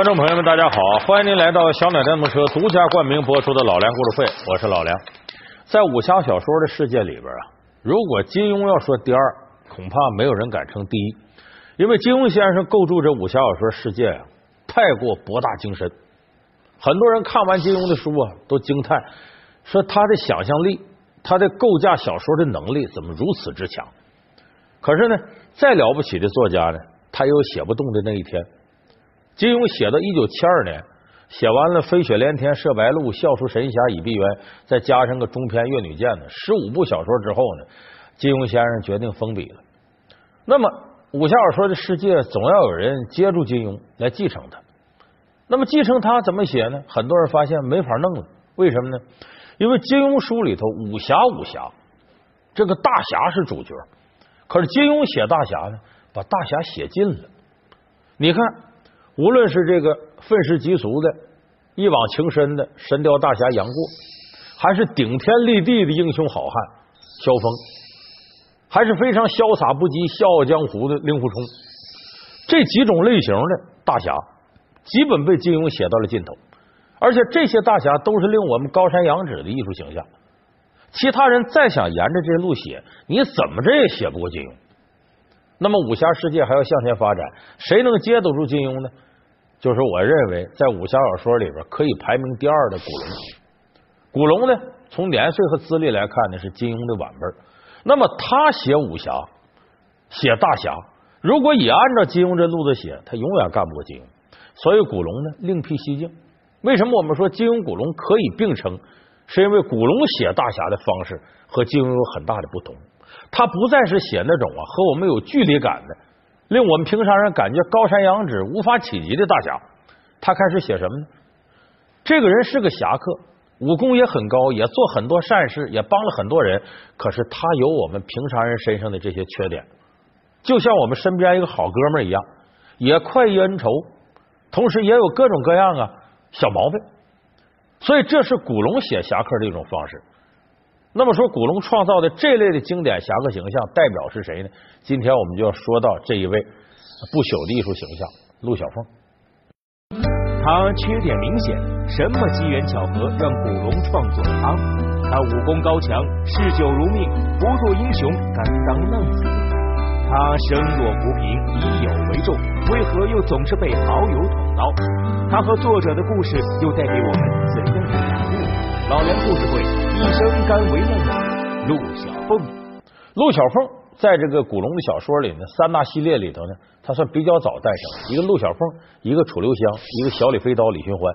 观众朋友们，大家好！欢迎您来到小奶电动车独家冠名播出的《老梁故事会》，我是老梁。在武侠小说的世界里边啊，如果金庸要说第二，恐怕没有人敢称第一，因为金庸先生构筑这武侠小说世界啊，太过博大精深。很多人看完金庸的书啊，都惊叹说他的想象力，他的构架小说的能力怎么如此之强？可是呢，再了不起的作家呢，他也有写不动的那一天。金庸写到一九七二年，写完了《飞雪连天射白鹿》《笑书神侠倚碧鸳》，再加上个中篇《越女剑》呢，十五部小说之后呢，金庸先生决定封笔了。那么武侠小说的世界总要有人接住金庸来继承他。那么继承他怎么写呢？很多人发现没法弄了。为什么呢？因为金庸书里头武侠武侠，这个大侠是主角，可是金庸写大侠呢，把大侠写尽了。你看，无论是这个愤世嫉俗的、一往情深的神雕大侠杨过，还是顶天立地的英雄好汉萧峰，还是非常潇洒不羁、笑傲江湖的令狐冲，这几种类型的大侠。基本被金庸写到了尽头，而且这些大侠都是令我们高山仰止的艺术形象。其他人再想沿着这路写，你怎么着也写不过金庸。那么武侠世界还要向前发展，谁能接得住金庸呢？就是我认为在武侠小说里边可以排名第二的古龙。古龙呢，从年岁和资历来看呢，是金庸的晚辈。那么他写武侠、写大侠，如果也按照金庸这路子写，他永远干不过金庸。所以古龙呢另辟蹊径。为什么我们说金庸、古龙可以并称？是因为古龙写大侠的方式和金庸有很大的不同。他不再是写那种啊和我们有距离感的，令我们平常人感觉高山仰止、无法企及的大侠。他开始写什么呢？这个人是个侠客，武功也很高，也做很多善事，也帮了很多人。可是他有我们平常人身上的这些缺点，就像我们身边一个好哥们一样，也快意恩仇。同时也有各种各样啊小毛病，所以这是古龙写侠客的一种方式。那么说，古龙创造的这类的经典侠客形象代表是谁呢？今天我们就要说到这一位不朽的艺术形象——陆小凤。他缺点明显，什么机缘巧合让古龙创作了他？他武功高强，嗜酒如命，不做英雄，甘当浪子。他生若浮萍，以友为重，为何又总是被好友捅刀？他和作者的故事又带给我们怎样的？老梁故事会，一生甘为浪子。陆小凤，陆小凤在这个古龙的小说里呢，三大系列里头呢，他算比较早诞生。一个陆小凤，一个楚留香，一个小李飞刀李寻欢，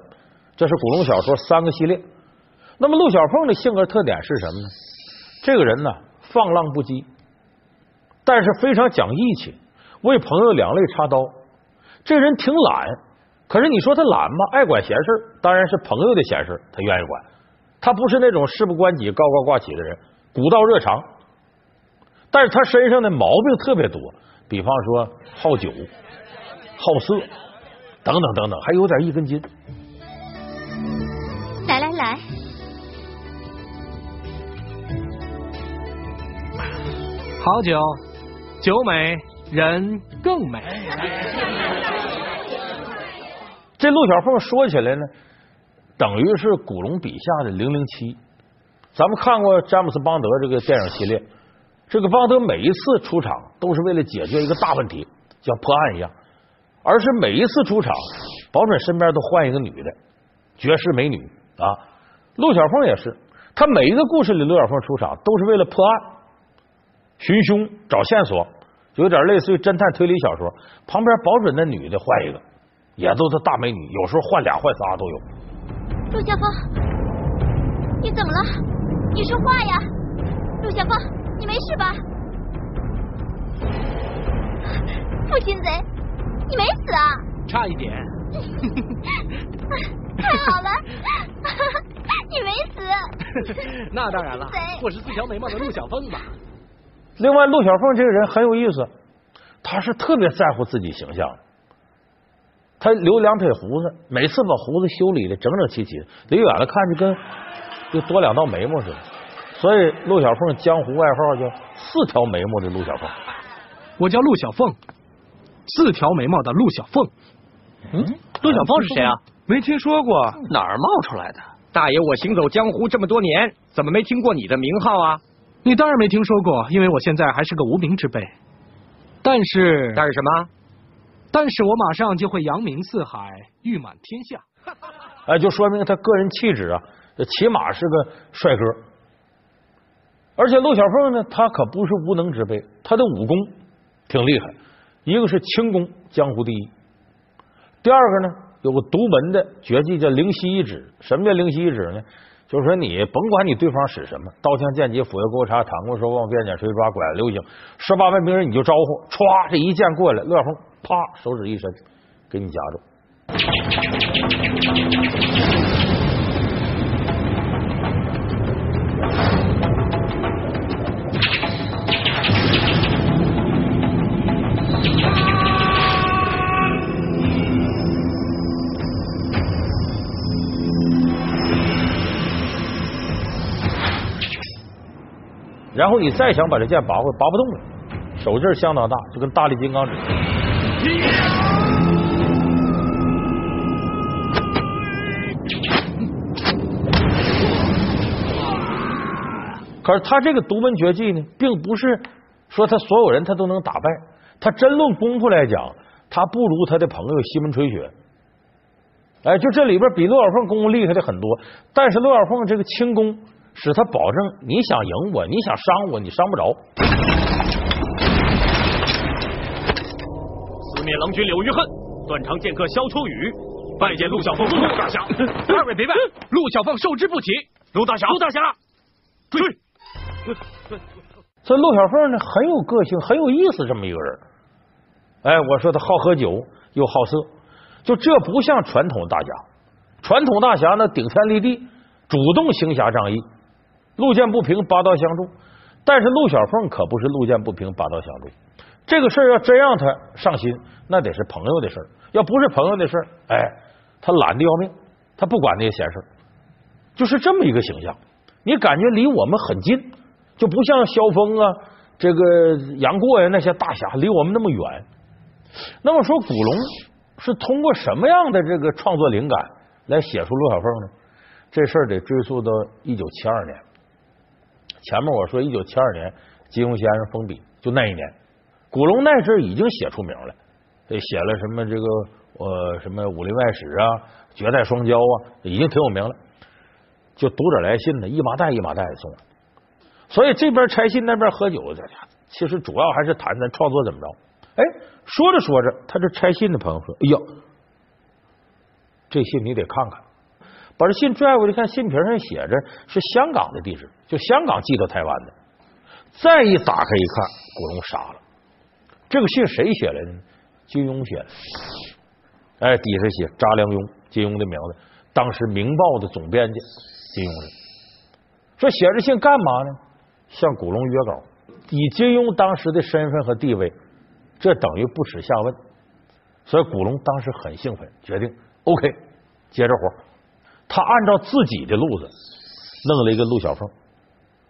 这是古龙小说三个系列。那么陆小凤的性格特点是什么呢？这个人呢，放浪不羁。但是非常讲义气，为朋友两肋插刀。这人挺懒，可是你说他懒吗？爱管闲事当然是朋友的闲事他愿意管。他不是那种事不关己高高挂起的人，古道热肠。但是他身上的毛病特别多，比方说好酒、好色等等等等，还有点一根筋。来来来，好酒。酒美人更美。这陆小凤说起来呢，等于是古龙笔下的零零七。咱们看过詹姆斯邦德这个电影系列，这个邦德每一次出场都是为了解决一个大问题，像破案一样，而是每一次出场，保准身边都换一个女的绝世美女啊。陆小凤也是，他每一个故事里，陆小凤出场都是为了破案、寻凶、找线索。有点类似于侦探推理小说，旁边保准那女的换一个，也都是大美女，有时候换俩换仨都有。陆小凤，你怎么了？你说话呀！陆小凤，你没事吧？负心贼，你没死啊？差一点。太好了，你没死。那当然了，我是四条眉毛的陆小凤嘛。另外，陆小凤这个人很有意思，他是特别在乎自己形象。他留两撇胡子，每次把胡子修理的整整齐齐，离远了看就跟就多两道眉毛似的。所以，陆小凤江湖外号叫“四条眉毛的陆小凤”。我叫陆小凤，四条眉毛的陆小凤。嗯，陆小凤是谁啊？没听说过，哪儿冒出来的？大爷，我行走江湖这么多年，怎么没听过你的名号啊？你当然没听说过，因为我现在还是个无名之辈。但是，但是什么？但是我马上就会扬名四海，誉满天下。哎，就说明他个人气质啊，起码是个帅哥。而且陆小凤呢，他可不是无能之辈，他的武功挺厉害。一个是轻功江湖第一，第二个呢？有个独门的绝技叫灵犀一指。什么叫灵犀一指呢？就是说你甭管你对方使什么，刀枪剑戟斧钺钩叉坦克手棒鞭锏锤抓拐流星，十八般兵刃你就招呼，歘，这一剑过来，乐风啪手指一伸，给你夹住。然后你再想把这剑拔回，拔不动了，手劲相当大，就跟大力金刚指。可是他这个独门绝技呢，并不是说他所有人他都能打败，他真论功夫来讲，他不如他的朋友西门吹雪。哎，就这里边比陆小凤功夫厉害的很多，但是陆小凤这个轻功。使他保证，你想赢我，你想伤我，你伤不着。四面郎君柳玉恨，断肠剑客萧秋雨，拜见陆小凤。陆大侠，二位别拜，陆小凤受之不起。陆大侠，陆大侠，追。这陆小凤呢，很有个性，很有意思，这么一个人。哎，我说他好喝酒，又好色，就这不像传统大侠。传统大侠呢，顶天立地，主动行侠仗义。路见不平，拔刀相助。但是陆小凤可不是路见不平，拔刀相助。这个事儿要真让他上心，那得是朋友的事儿。要不是朋友的事儿，哎，他懒得要命，他不管那些闲事儿，就是这么一个形象。你感觉离我们很近，就不像萧峰啊，这个杨过呀那些大侠离我们那么远。那么说，古龙是通过什么样的这个创作灵感来写出陆小凤呢？这事儿得追溯到一九七二年。前面我说一九七二年金庸先生封笔，就那一年，古龙那阵已经写出名了，写了什么这个呃什么武林外史啊、绝代双骄啊，已经挺有名了。就读者来信呢，一麻袋一麻袋的送，所以这边拆信那边喝酒，这家其实主要还是谈咱创作怎么着。哎，说着说着，他这拆信的朋友说：“哎呀，这信你得看看。”把这信拽过去，看信皮上写着是香港的地址，就香港寄到台湾的。再一打开一看，古龙傻了。这个信谁写来的呢？金庸写的。哎，底下写查良镛，金庸的名字。当时《明报》的总编辑，金庸的。说写这信干嘛呢？向古龙约稿。以金庸当时的身份和地位，这等于不耻下问。所以古龙当时很兴奋，决定 OK，接着活。他按照自己的路子弄了一个陆小凤，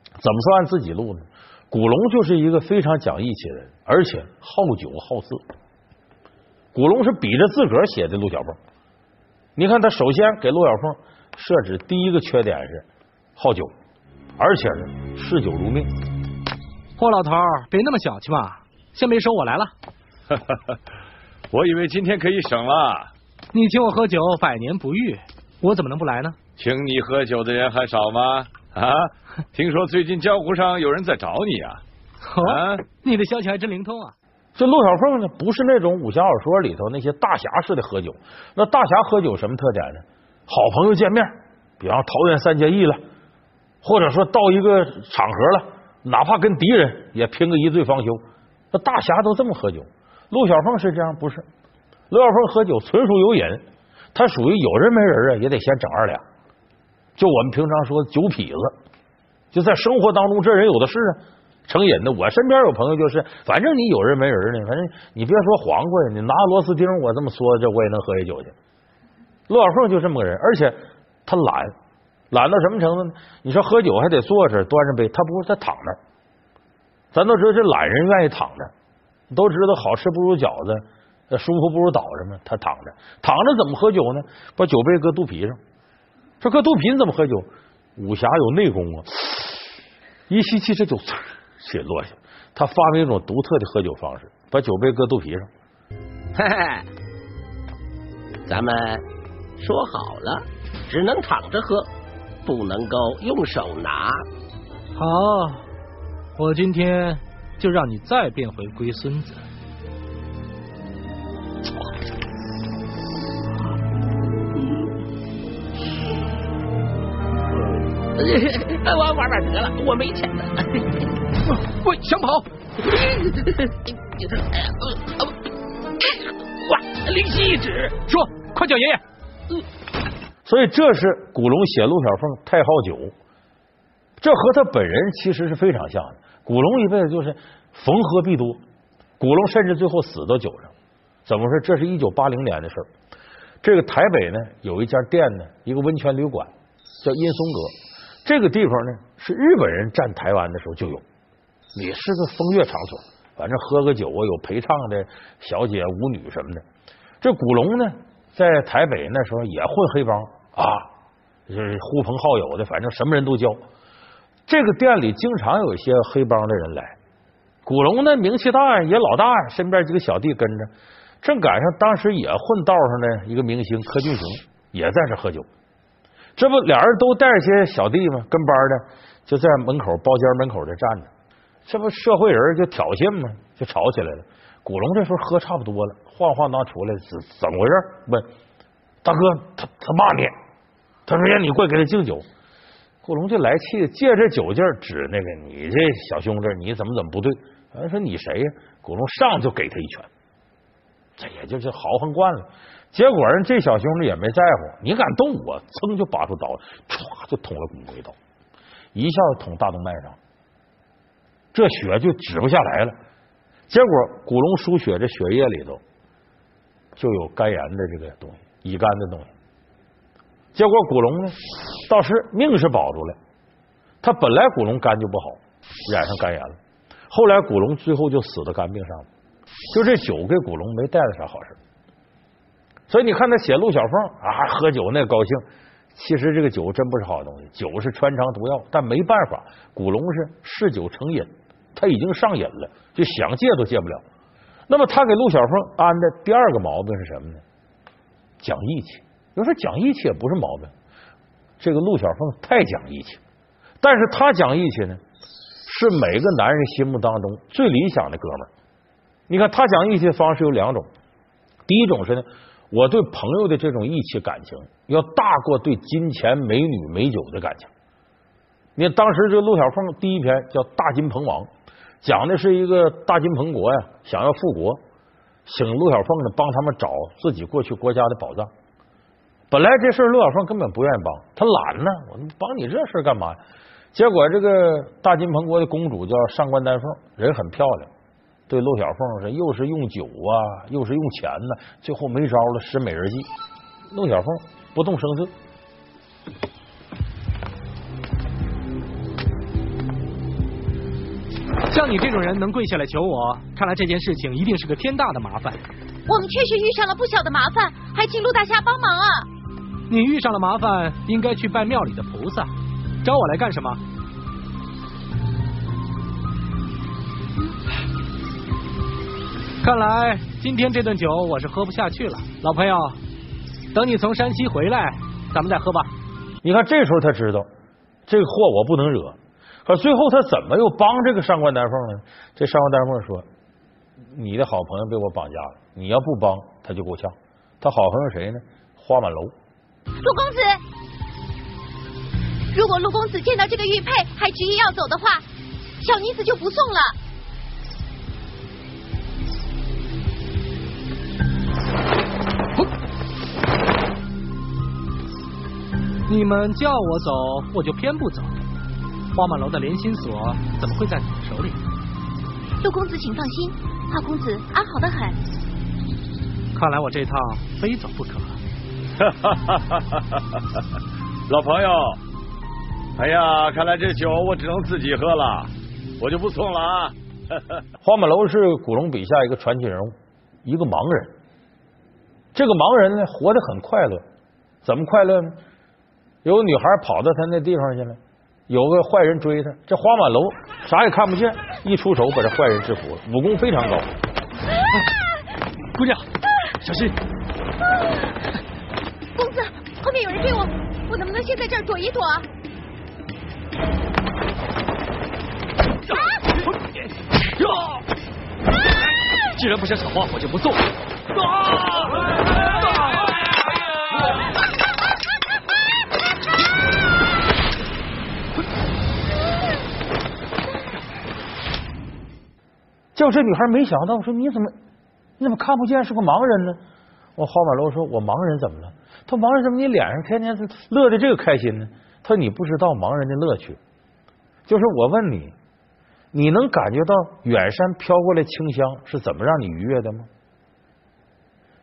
怎么说按自己路呢？古龙就是一个非常讲义气的人，而且好酒好色。古龙是比着自个儿写的陆小凤。你看他首先给陆小凤设置第一个缺点是好酒，而且是嗜酒如命。霍老头，别那么小气嘛！先别说，我来了。我以为今天可以省了。你请我喝酒，百年不遇。我怎么能不来呢？请你喝酒的人还少吗？啊，听说最近江湖上有人在找你啊！啊，你的消息还真灵通啊！这陆小凤呢，不是那种武侠小说里头那些大侠式的喝酒。那大侠喝酒什么特点呢？好朋友见面，比方桃园三结义了，或者说到一个场合了，哪怕跟敌人也拼个一醉方休。那大侠都这么喝酒。陆小凤是这样，不是？陆小凤喝酒纯属有瘾。他属于有人没人啊，也得先整二两。就我们平常说酒痞子，就在生活当中，这人有的是啊，成瘾的。我身边有朋友就是，反正你有人没人呢，反正你别说黄瓜呀，你拿螺丝钉，我这么说，这我也能喝下酒去。陆小凤就这么个人，而且他懒，懒到什么程度呢？你说喝酒还得坐着端着杯，他不是他躺那咱都知道这懒人愿意躺着，都知道好吃不如饺子，舒服不如倒着嘛。他躺着，躺着怎么喝酒呢？把酒杯搁肚皮上。这搁肚皮怎么喝酒？武侠有内功啊！一吸气，这酒呲血落下。他发明一种独特的喝酒方式，把酒杯搁肚皮上。嘿嘿，咱们说好了，只能躺着喝，不能够用手拿。好，我今天就让你再变回龟孙子。玩玩玩得了，我没钱了。喂，想跑？哇，灵犀一指，说，快叫爷爷。所以这是古龙写陆小凤太好酒，这和他本人其实是非常像的。古龙一辈子就是逢喝必多，古龙甚至最后死到酒上。怎么说？这是一九八零年的事儿。这个台北呢有一家店呢，一个温泉旅馆叫阴松阁。这个地方呢是日本人占台湾的时候就有，也是个风月场所，反正喝个酒啊，有陪唱的小姐、舞女什么的。这古龙呢在台北那时候也混黑帮啊，就是呼朋好友的，反正什么人都交。这个店里经常有一些黑帮的人来，古龙呢名气大呀，也老大呀，身边几个小弟跟着。正赶上当时也混道上的一个明星柯俊雄也在这喝酒，这不俩人都带着些小弟吗？跟班的就在门口包间门口这站着，这不社会人就挑衅吗？就吵起来了。古龙这时候喝差不多了，晃晃荡出来，怎怎么回事？问大哥，他他骂你，他说让你过来给他敬酒。古龙就来气，借着酒劲指那个你这小兄弟，你怎么怎么不对？说你谁呀？古龙上就给他一拳。这也就是豪横惯了，结果人这小兄弟也没在乎，你敢动我，噌就拔出刀，歘就捅了古龙一刀，一下子捅大动脉上，这血就止不下来了。结果古龙输血这血液里头就有肝炎的这个东西，乙肝的东西。结果古龙呢倒是命是保住了，他本来古龙肝就不好，染上肝炎了，后来古龙最后就死在肝病上了。就这酒给古龙没带来啥好事，所以你看他写陆小凤啊，喝酒那高兴，其实这个酒真不是好东西，酒是穿肠毒药，但没办法，古龙是嗜酒成瘾，他已经上瘾了，就想戒都戒不了。那么他给陆小凤安的第二个毛病是什么呢？讲义气。有人说讲义气也不是毛病，这个陆小凤太讲义气，但是他讲义气呢，是每个男人心目当中最理想的哥们儿。你看他讲义气的方式有两种，第一种是呢，我对朋友的这种义气感情要大过对金钱、美女、美酒的感情。你看当时这个陆小凤第一篇叫《大金鹏王》，讲的是一个大金鹏国呀想要复国，请陆小凤呢帮他们找自己过去国家的宝藏。本来这事陆小凤根本不愿意帮，他懒呢，我帮你这事干嘛？结果这个大金鹏国的公主叫上官丹凤，人很漂亮。对陆小凤是又是用酒啊，又是用钱呢，最后没招了，使美人计。陆小凤不动声色。像你这种人能跪下来求我，看来这件事情一定是个天大的麻烦。我们确实遇上了不小的麻烦，还请陆大侠帮忙啊！你遇上了麻烦，应该去拜庙里的菩萨，找我来干什么？看来今天这顿酒我是喝不下去了，老朋友，等你从山西回来，咱们再喝吧。你看这时候他知道这个祸我不能惹，可最后他怎么又帮这个上官丹凤呢？这上官丹凤说：“你的好朋友被我绑架了，你要不帮他就够呛。他好朋友谁呢？花满楼。陆公子，如果陆公子见到这个玉佩还执意要走的话，小女子就不送了。”你们叫我走，我就偏不走。花满楼的连心锁怎么会在你们手里？陆公子，请放心，花公子安好的很。看来我这趟非走不可。老朋友，哎呀，看来这酒我只能自己喝了，我就不送了啊。花满楼是古龙笔下一个传奇人物，一个盲人。这个盲人呢，活得很快乐。怎么快乐呢？有个女孩跑到他那地方去了，有个坏人追他，这花满楼啥也看不见，一出手把这坏人制服了，武功非常高。姑娘，小心！公子，后面有人追我，我能不能先在这儿躲一躲？既然不想抢花，我就不送。就这女孩没想到我，说你怎么你怎么看不见是个盲人呢？我花满楼说，我盲人怎么了？他盲人怎么你脸上天天乐的这个开心呢？他说你不知道盲人的乐趣，就是我问你，你能感觉到远山飘过来清香是怎么让你愉悦的吗？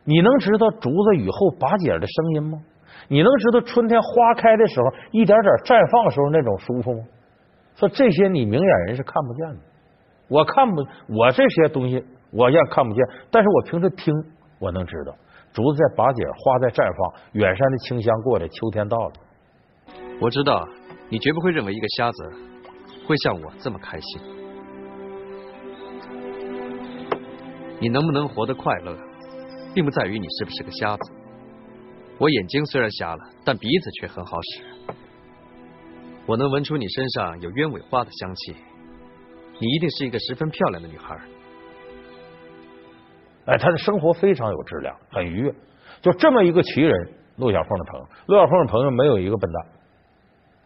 你能知道竹子雨后拔节的声音吗？你能知道春天花开的时候一点点绽放时候那种舒服吗？说这些你明眼人是看不见的。我看不，我这些东西我也看不见，但是我平时听，我能知道竹子在拔节，花在绽放，远山的清香过来，秋天到了。我知道你绝不会认为一个瞎子会像我这么开心。你能不能活得快乐，并不在于你是不是个瞎子。我眼睛虽然瞎了，但鼻子却很好使。我能闻出你身上有鸢尾花的香气。你一定是一个十分漂亮的女孩。哎，她的生活非常有质量，很愉悦。就这么一个奇人，陆小凤的朋友。陆小凤的朋友没有一个笨蛋，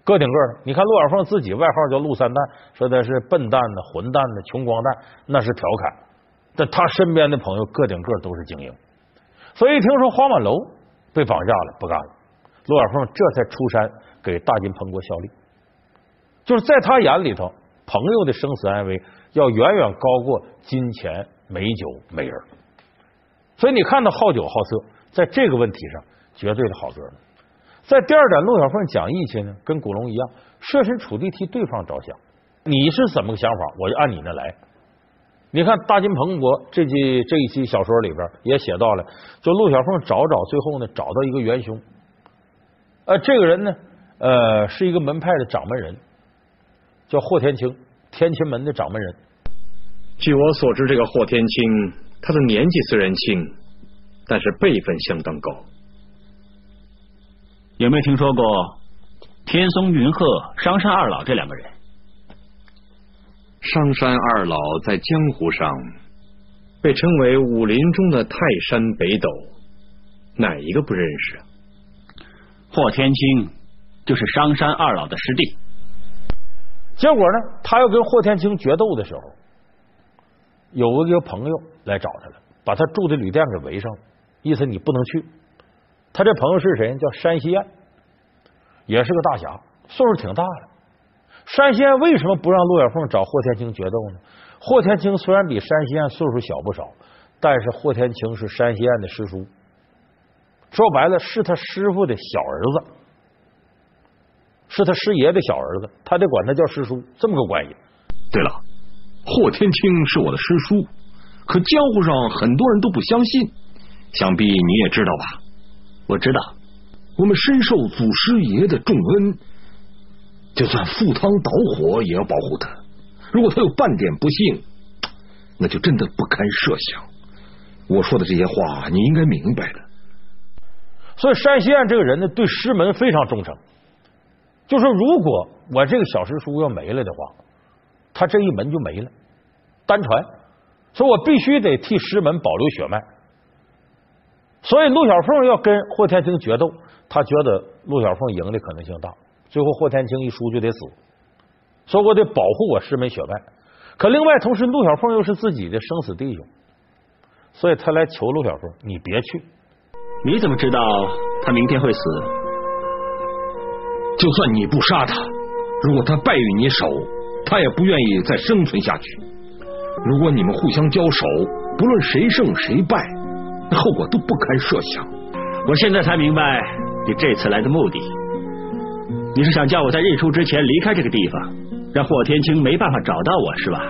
个顶个的。你看陆小凤自己外号叫陆三蛋，说的是笨蛋的、混蛋的、穷光蛋，那是调侃。但他身边的朋友个顶个都是精英。所以一听说花满楼被绑架了，不干了。陆小凤这才出山给大金鹏国效力。就是在他眼里头。朋友的生死安危要远远高过金钱、美酒、美人，所以你看到好酒好色，在这个问题上绝对的好哥们。在第二点，陆小凤讲义气呢，跟古龙一样，设身处地替对方着想。你是怎么个想法，我就按你那来。你看大金鹏国这期这一期小说里边也写到了，就陆小凤找找，最后呢找到一个元凶。呃，这个人呢，呃，是一个门派的掌门人。叫霍天清，天清门的掌门人。据我所知，这个霍天清，他的年纪虽然轻，但是辈分相当高。有没有听说过天松云鹤、商山二老这两个人？商山二老在江湖上被称为武林中的泰山北斗，哪一个不认识？霍天清就是商山二老的师弟。结果呢，他要跟霍天清决斗的时候，有个一个朋友来找他了，把他住的旅店给围上了，意思你不能去。他这朋友是谁？叫山西燕，也是个大侠，岁数挺大了。山西燕为什么不让陆小凤找霍天清决斗呢？霍天清虽然比山西燕岁数小不少，但是霍天清是山西燕的师叔，说白了是他师傅的小儿子。是他师爷的小儿子，他得管他叫师叔，这么个关系。对了，霍天青是我的师叔，可江湖上很多人都不相信，想必你也知道吧？我知道，我们深受祖师爷的重恩，就算赴汤蹈火也要保护他。如果他有半点不幸，那就真的不堪设想。我说的这些话，你应该明白的。所以山西岸这个人呢，对师门非常忠诚。就说如果我这个小师叔要没了的话，他这一门就没了，单传，所以我必须得替师门保留血脉。所以陆小凤要跟霍天清决斗，他觉得陆小凤赢的可能性大，最后霍天清一输就得死，所以我得保护我师门血脉。可另外同时，陆小凤又是自己的生死弟兄，所以他来求陆小凤，你别去。你怎么知道他明天会死？就算你不杀他，如果他败于你手，他也不愿意再生存下去。如果你们互相交手，不论谁胜谁败，那后果都不堪设想。我现在才明白你这次来的目的，你是想叫我在日出之前离开这个地方，让霍天青没办法找到我，是吧？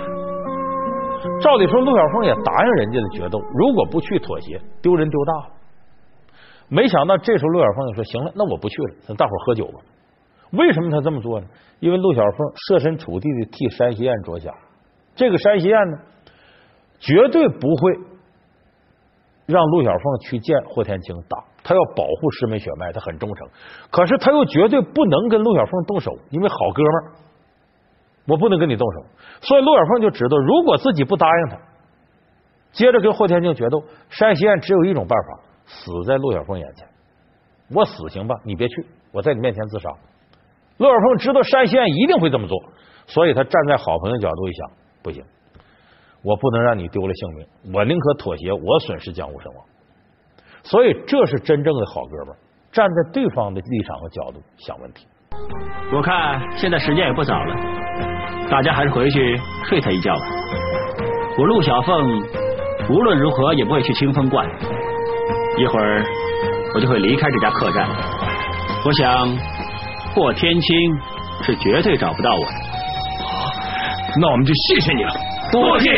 照理说，陆小凤也答应人家的决斗，如果不去妥协，丢人丢大了。没想到这时候陆小凤就说：“行了，那我不去了，咱大伙喝酒吧。”为什么他这么做呢？因为陆小凤设身处地的替山西燕着想。这个山西燕呢，绝对不会让陆小凤去见霍天清打，他要保护师门血脉，他很忠诚。可是他又绝对不能跟陆小凤动手，因为好哥们儿，我不能跟你动手。所以陆小凤就知道，如果自己不答应他，接着跟霍天清决斗，山西燕只有一种办法，死在陆小凤眼前。我死行吧，你别去，我在你面前自杀。陆小凤知道山西燕一定会这么做，所以他站在好朋友角度一想，不行，我不能让你丢了性命，我宁可妥协，我损失江湖声望。所以这是真正的好哥们，站在对方的立场和角度想问题。我看现在时间也不早了，大家还是回去睡他一觉吧。我陆小凤无论如何也不会去清风观，一会儿我就会离开这家客栈。我想。霍天青是绝对找不到我的，那我们就谢谢你了。多谢。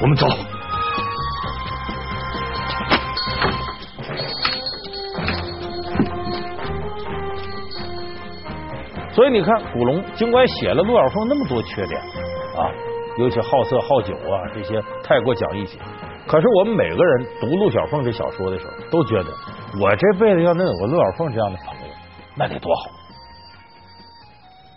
我们走。所以你看，古龙尽管写了陆小凤那么多缺点啊，尤其好色好酒啊这些太过讲义气，可是我们每个人读陆小凤这小说的时候，都觉得我这辈子要能有个陆小凤这样的朋友。那得多好！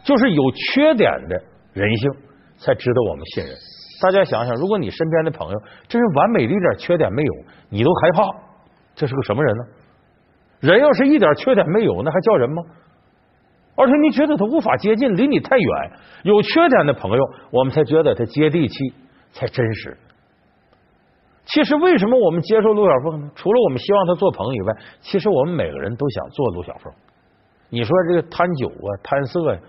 就是有缺点的人性，才值得我们信任。大家想想，如果你身边的朋友真是完美的一点缺点没有，你都害怕，这是个什么人呢？人要是一点缺点没有，那还叫人吗？而且你觉得他无法接近，离你太远。有缺点的朋友，我们才觉得他接地气，才真实。其实，为什么我们接受陆小凤呢？除了我们希望他做朋友以外，其实我们每个人都想做陆小凤。你说这个贪酒啊、贪色呀，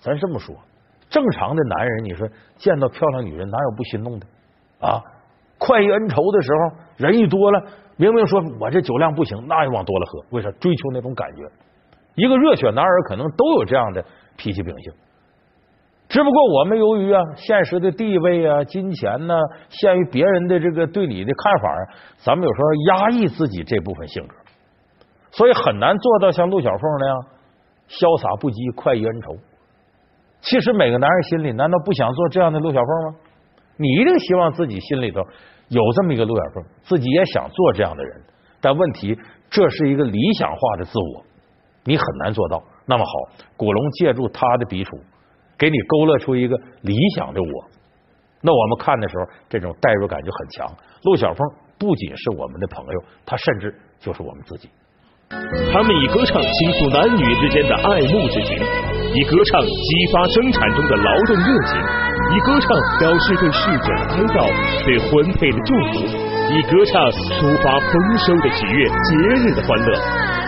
咱这么说，正常的男人，你说见到漂亮女人哪有不心动的啊？快意恩仇的时候，人一多了，明明说我这酒量不行，那也往多了喝，为啥？追求那种感觉。一个热血男儿可能都有这样的脾气秉性，只不过我们由于啊现实的地位啊、金钱呢，限于别人的这个对你的看法，咱们有时候压抑自己这部分性格，所以很难做到像陆小凤那样。潇洒不羁，快意恩仇。其实每个男人心里难道不想做这样的陆小凤吗？你一定希望自己心里头有这么一个陆小凤，自己也想做这样的人。但问题，这是一个理想化的自我，你很难做到。那么好，古龙借助他的笔触，给你勾勒出一个理想的我。那我们看的时候，这种代入感就很强。陆小凤不仅是我们的朋友，他甚至就是我们自己。他们以歌唱倾诉男女之间的爱慕之情，以歌唱激发生产中的劳动热情，以歌唱表示对逝者的哀悼、对婚配的祝福，以歌唱抒发丰收的喜悦、节日的欢乐。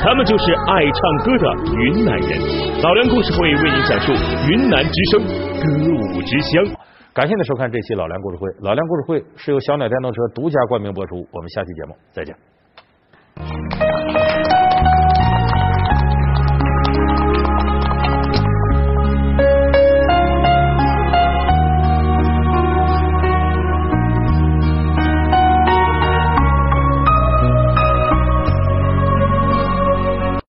他们就是爱唱歌的云南人。老梁故事会为您讲述云南之声歌舞之乡。感谢您收看这期老梁故事会。老梁故事会是由小鸟电动车独家冠名播出。我们下期节目再见。